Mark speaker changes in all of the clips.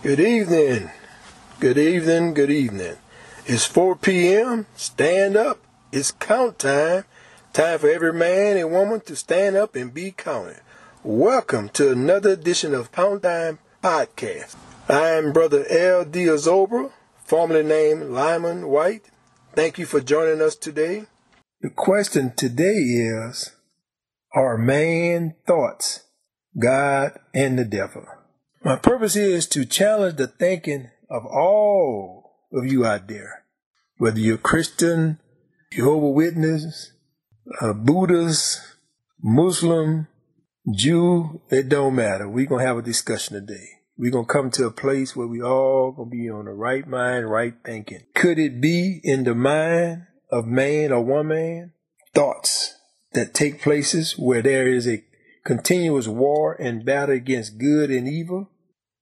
Speaker 1: Good evening. Good evening. Good evening. It's 4 p.m. Stand up. It's count time. Time for every man and woman to stand up and be counted. Welcome to another edition of Count Time Podcast. I am Brother L. Diazobra, formerly named Lyman White. Thank you for joining us today. The question today is Are man thoughts God and the devil? My purpose is to challenge the thinking of all of you out there, whether you're Christian, Jehovah Witness, uh, Buddhist, Muslim, Jew, it don't matter. We're going to have a discussion today. We're going to come to a place where we all to be on the right mind, right thinking. Could it be in the mind of man or woman? Thoughts that take places where there is a continuous war and battle against good and evil,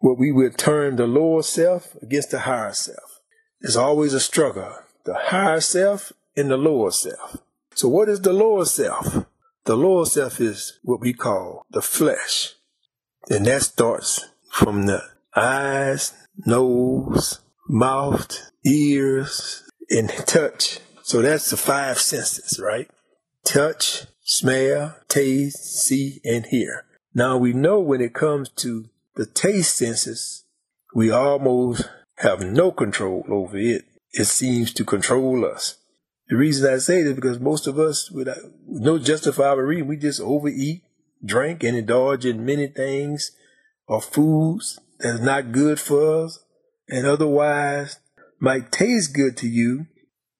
Speaker 1: what we would term the lower self against the higher self. There's always a struggle, the higher self and the lower self. So what is the lower self? The lower self is what we call the flesh. And that starts from the eyes, nose, mouth, ears, and touch. So that's the five senses, right? Touch, smell, taste, see, and hear. Now we know when it comes to the taste senses, we almost have no control over it. It seems to control us. The reason I say this because most of us, without no justifiable reason, we just overeat, drink, and indulge in many things or foods that's not good for us and otherwise might taste good to you,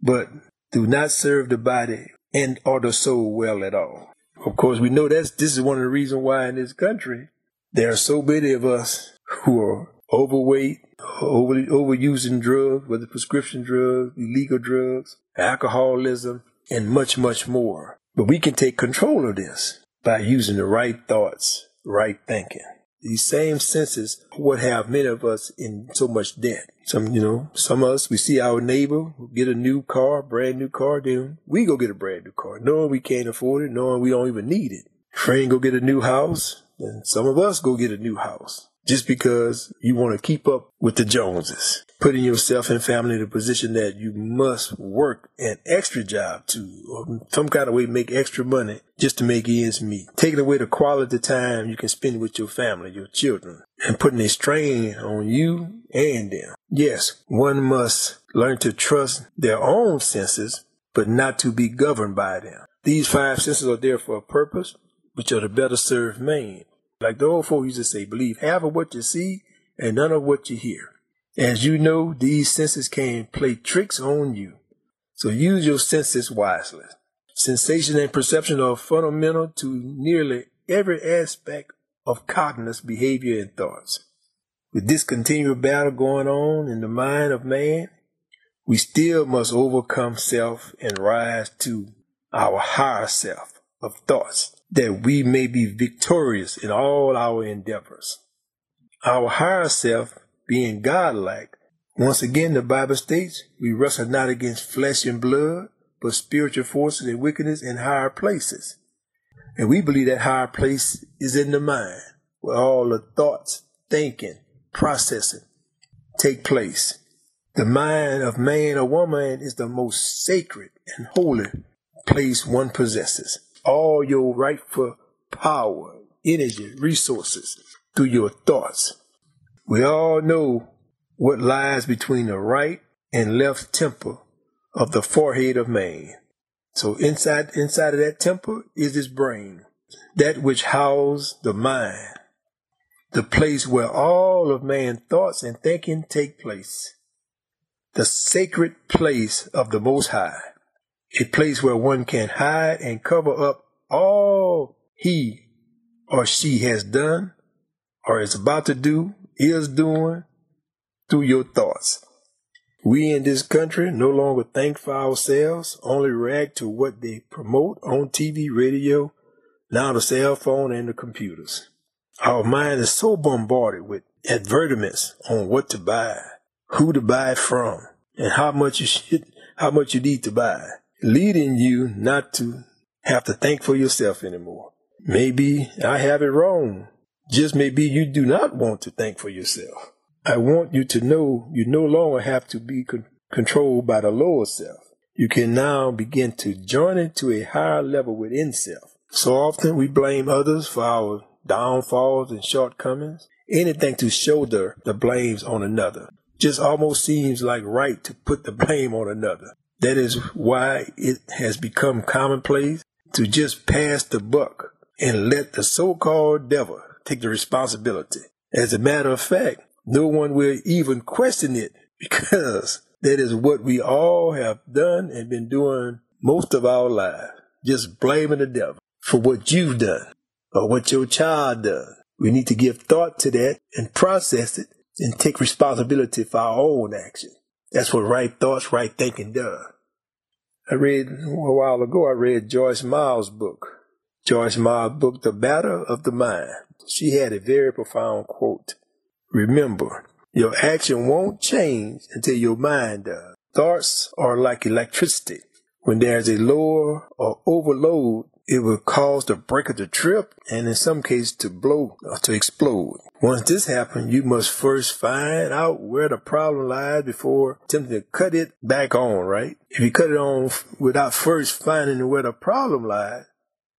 Speaker 1: but do not serve the body and or the soul well at all. Of course, we know that's this is one of the reasons why in this country there are so many of us who are overweight, over overusing drugs, whether prescription drugs, illegal drugs, alcoholism, and much, much more. But we can take control of this by using the right thoughts, right thinking. These same senses would have many of us in so much debt. Some, you know, some of us, we see our neighbor get a new car, brand new car, then we go get a brand new car, knowing we can't afford it, knowing we don't even need it. Friend go get a new house, and some of us go get a new house just because you want to keep up with the Joneses. Putting yourself and family in a position that you must work an extra job to, or some kind of way make extra money just to make ends meet. Taking away the quality time you can spend with your family, your children, and putting a strain on you and them. Yes, one must learn to trust their own senses, but not to be governed by them. These five senses are there for a purpose, which are to better serve man. Like the old folk used to say, believe half of what you see and none of what you hear. As you know, these senses can play tricks on you. So use your senses wisely. Sensation and perception are fundamental to nearly every aspect of cognitive behavior and thoughts. With this continual battle going on in the mind of man, we still must overcome self and rise to our higher self of thoughts that we may be victorious in all our endeavors. Our higher self, being godlike, once again the Bible states, we wrestle not against flesh and blood, but spiritual forces and wickedness in higher places. And we believe that higher place is in the mind, where all the thoughts, thinking, processing take place. The mind of man or woman is the most sacred and holy place one possesses all your rightful power, energy, resources through your thoughts. We all know what lies between the right and left temple of the forehead of man. So inside inside of that temple is his brain, that which houses the mind, the place where all of man's thoughts and thinking take place, the sacred place of the Most High a place where one can hide and cover up all he or she has done or is about to do, is doing through your thoughts. We in this country no longer think for ourselves, only react to what they promote on TV, radio, now the cell phone and the computers. Our mind is so bombarded with advertisements on what to buy, who to buy from, and how much you should, how much you need to buy leading you not to have to think for yourself anymore. Maybe I have it wrong. Just maybe you do not want to think for yourself. I want you to know you no longer have to be con- controlled by the lower self. You can now begin to join it to a higher level within self. So often we blame others for our downfalls and shortcomings, anything to shoulder the blames on another. Just almost seems like right to put the blame on another. That is why it has become commonplace to just pass the buck and let the so-called devil take the responsibility. As a matter of fact, no one will even question it because that is what we all have done and been doing most of our lives. Just blaming the devil for what you've done or what your child does. We need to give thought to that and process it and take responsibility for our own action. That's what right thoughts, right thinking does. I read a while ago, I read Joyce Meyer's book. Joyce Meyer's book, The Battle of the Mind. She had a very profound quote. Remember, your action won't change until your mind does. Thoughts are like electricity. When there's a lower or overload, it will cause the breaker to trip and in some cases to blow or to explode. Once this happens, you must first find out where the problem lies before attempting to cut it back on, right? If you cut it on without first finding where the problem lies,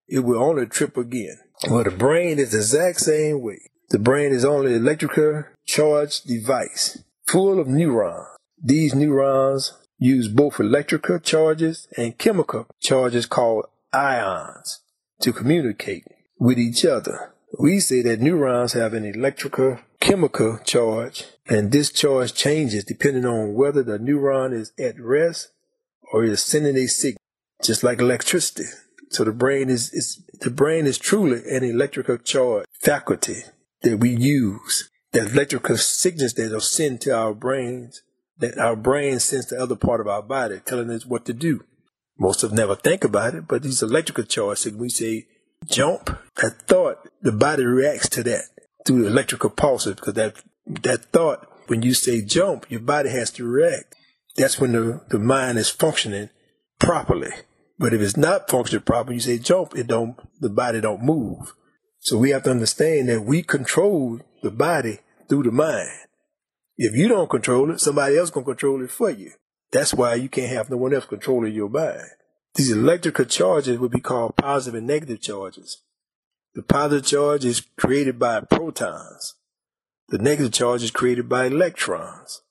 Speaker 1: it will only trip again. Well, the brain is the exact same way. The brain is only an electrical charged device full of neurons. These neurons use both electrical charges and chemical charges called ions to communicate with each other. We say that neurons have an electrical chemical charge, and this charge changes depending on whether the neuron is at rest or is sending a signal, just like electricity. So the brain is, is the brain is truly an electrical charge faculty that we use, the electrical signals that are sent to our brains, that our brain sends to other part of our body, telling us what to do. Most of them never think about it, but these electrical charges, And we say jump, that thought, the body reacts to that through the electrical pulses because that that thought, when you say jump, your body has to react. That's when the, the mind is functioning properly. But if it's not functioning properly, you say jump, it don't the body don't move. So we have to understand that we control the body through the mind. If you don't control it, somebody else gonna control it for you. That's why you can't have no one else controlling your mind. These electrical charges would be called positive and negative charges. The positive charge is created by protons. The negative charge is created by electrons.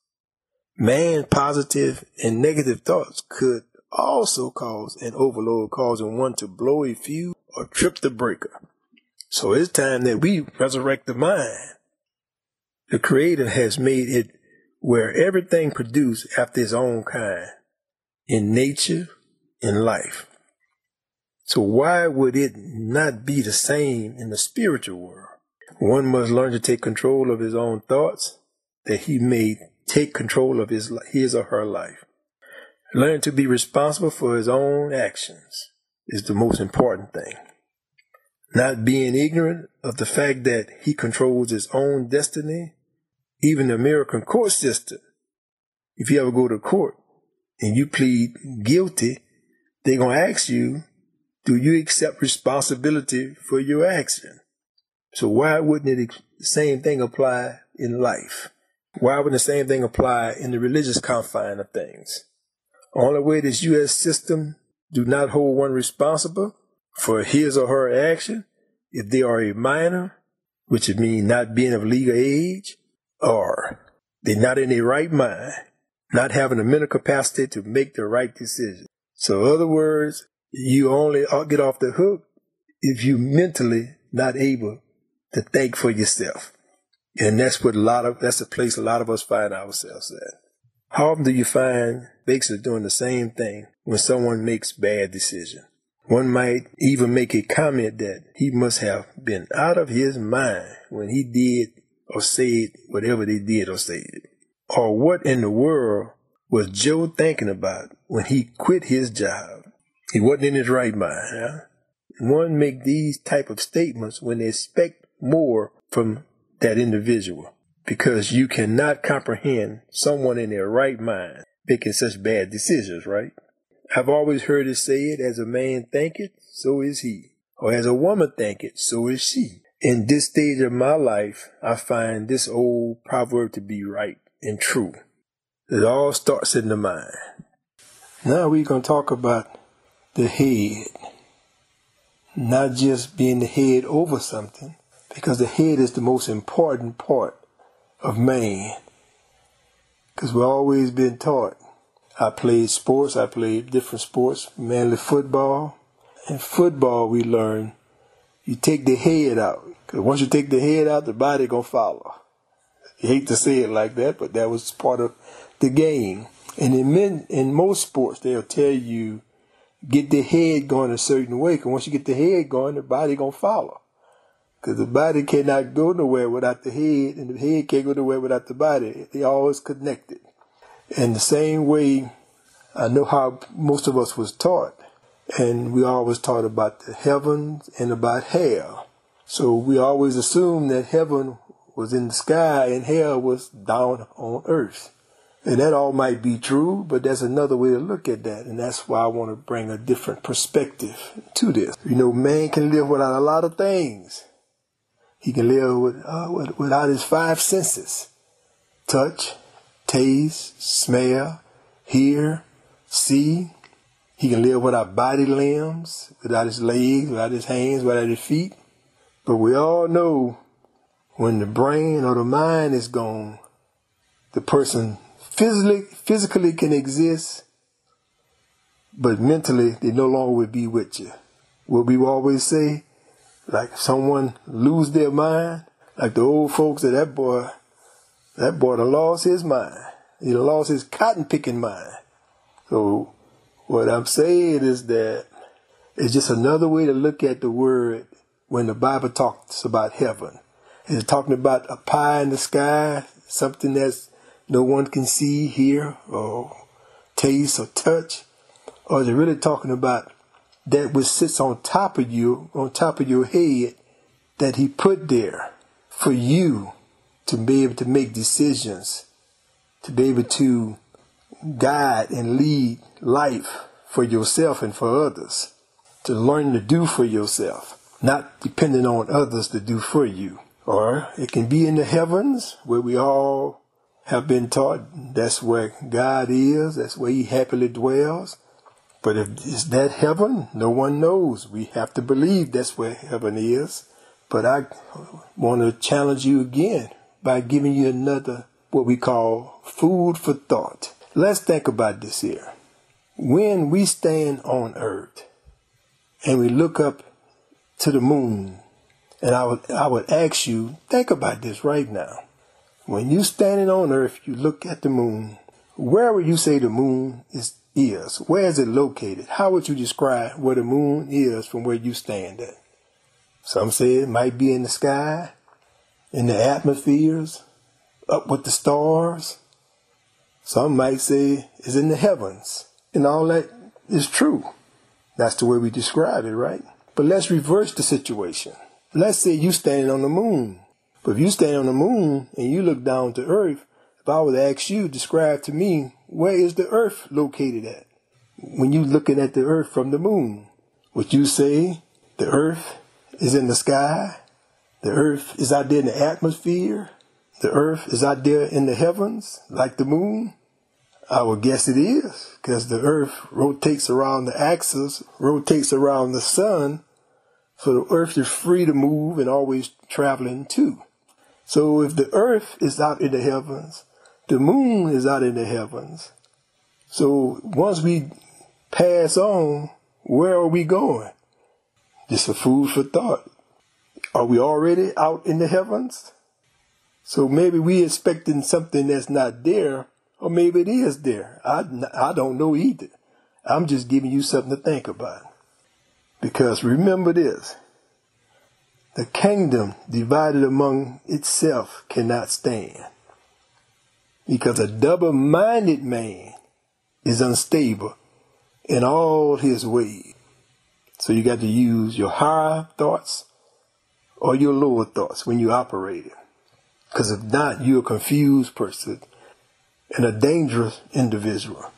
Speaker 1: Man's positive and negative thoughts could also cause an overload, causing one to blow a fuse or trip the breaker. So it's time that we resurrect the mind. The Creator has made it where everything produced after its own kind in nature, in life. So why would it not be the same in the spiritual world? One must learn to take control of his own thoughts that he may take control of his, his or her life. Learn to be responsible for his own actions is the most important thing not being ignorant of the fact that he controls his own destiny, even the American court system. If you ever go to court and you plead guilty, they're going to ask you, do you accept responsibility for your action? So why wouldn't it, the same thing apply in life? Why wouldn't the same thing apply in the religious confine of things? Only way this U.S. system do not hold one responsible for his or her action if they are a minor, which would mean not being of legal age, or they're not in their right mind, not having the mental capacity to make the right decision. So, in other words, you only get off the hook if you mentally not able to think for yourself. And that's what a lot of that's the place a lot of us find ourselves at. How often do you find basically doing the same thing when someone makes bad decision? One might even make a comment that he must have been out of his mind when he did or said whatever they did or said. Or what in the world was Joe thinking about when he quit his job? He wasn't in his right mind. Huh? One make these type of statements when they expect more from that individual because you cannot comprehend someone in their right mind making such bad decisions, right? I've always heard it said, as a man thinketh, so is he. Or as a woman thinketh, so is she. In this stage of my life, I find this old proverb to be right and true. It all starts in the mind. Now we're going to talk about the head. Not just being the head over something, because the head is the most important part of man. Because we've always been taught. I played sports, I played different sports, mainly football. In football, we learn you take the head out. Because once you take the head out, the body going to follow. You hate to say it like that, but that was part of the game. And in men, in most sports, they'll tell you get the head going a certain way. Because once you get the head going, the body gonna follow. Because the body cannot go nowhere without the head, and the head can't go nowhere without the body. They always connected. And the same way, I know how most of us was taught, and we always taught about the heavens and about hell. So we always assumed that heaven was in the sky and hell was down on earth. And that all might be true, but that's another way to look at that. And that's why I want to bring a different perspective to this. You know, man can live without a lot of things. He can live with, uh, without his five senses touch, taste, smell, hear, see. He can live without body limbs, without his legs, without his hands, without his feet. But we all know when the brain or the mind is gone, the person physically physically can exist, but mentally they no longer would be with you. What we always say, like someone lose their mind, like the old folks that that boy, that boy done lost his mind. He lost his cotton picking mind. So what I'm saying is that it's just another way to look at the word when the Bible talks about heaven. It's talking about a pie in the sky, something that no one can see, hear, or taste or touch? Or is it really talking about that which sits on top of you, on top of your head, that He put there for you to be able to make decisions, to be able to guide and lead life for yourself and for others, to learn to do for yourself, not depending on others to do for you. Or it can be in the heavens where we all have been taught that's where God is, that's where He happily dwells. But if it's that heaven, no one knows. We have to believe that's where heaven is. But I want to challenge you again by giving you another, what we call food for thought. Let's think about this here. When we stand on earth and we look up to the moon, and I would, I would ask you, think about this right now. When you standing on earth, you look at the moon. Where would you say the moon is, is? Where is it located? How would you describe where the moon is from where you stand at? Some say it might be in the sky, in the atmospheres, up with the stars. Some might say it's in the heavens. And all that is true. That's the way we describe it, right? But let's reverse the situation. Let's say you standing on the moon. But if you stand on the moon and you look down to earth, if I were to ask you, describe to me, where is the earth located at? When you looking at the earth from the moon, would you say the earth is in the sky? The earth is out there in the atmosphere? The earth is out there in the heavens like the moon? I would guess it is, because the earth rotates around the axis, rotates around the sun, so the earth is free to move and always traveling too. So if the earth is out in the heavens, the moon is out in the heavens. So once we pass on, where are we going? Just a food for thought. Are we already out in the heavens? So maybe we expecting something that's not there, or maybe it is there. I, I don't know either. I'm just giving you something to think about. Because remember this, the kingdom divided among itself cannot stand. Because a double minded man is unstable in all his ways. So you got to use your higher thoughts or your lower thoughts when you operate it. Because if not, you're a confused person and a dangerous individual.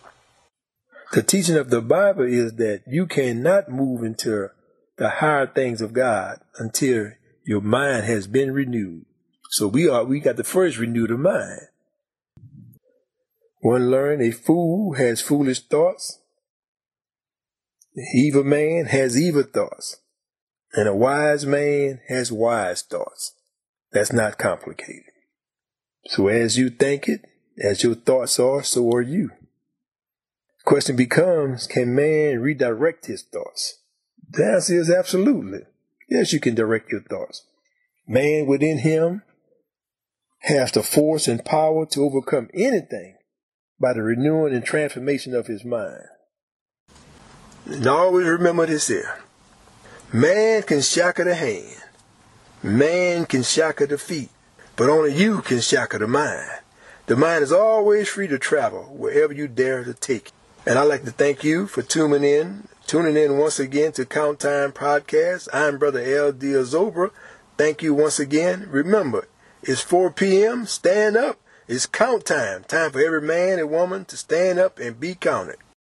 Speaker 1: The teaching of the Bible is that you cannot move into the higher things of God until Your mind has been renewed. So we are we got the first renewed of mind. One learn a fool has foolish thoughts. The evil man has evil thoughts. And a wise man has wise thoughts. That's not complicated. So as you think it, as your thoughts are, so are you. Question becomes, can man redirect his thoughts? The answer is absolutely. Yes, you can direct your thoughts. Man within him has the force and power to overcome anything by the renewing and transformation of his mind. And always remember this here. Man can shackle the hand. Man can shackle the feet. But only you can shackle the mind. The mind is always free to travel wherever you dare to take it. And I'd like to thank you for tuning in, tuning in once again to Count Time Podcast. I'm Brother L. Diazobra. Thank you once again. Remember, it's 4 p.m. Stand up. It's count time. Time for every man and woman to stand up and be counted.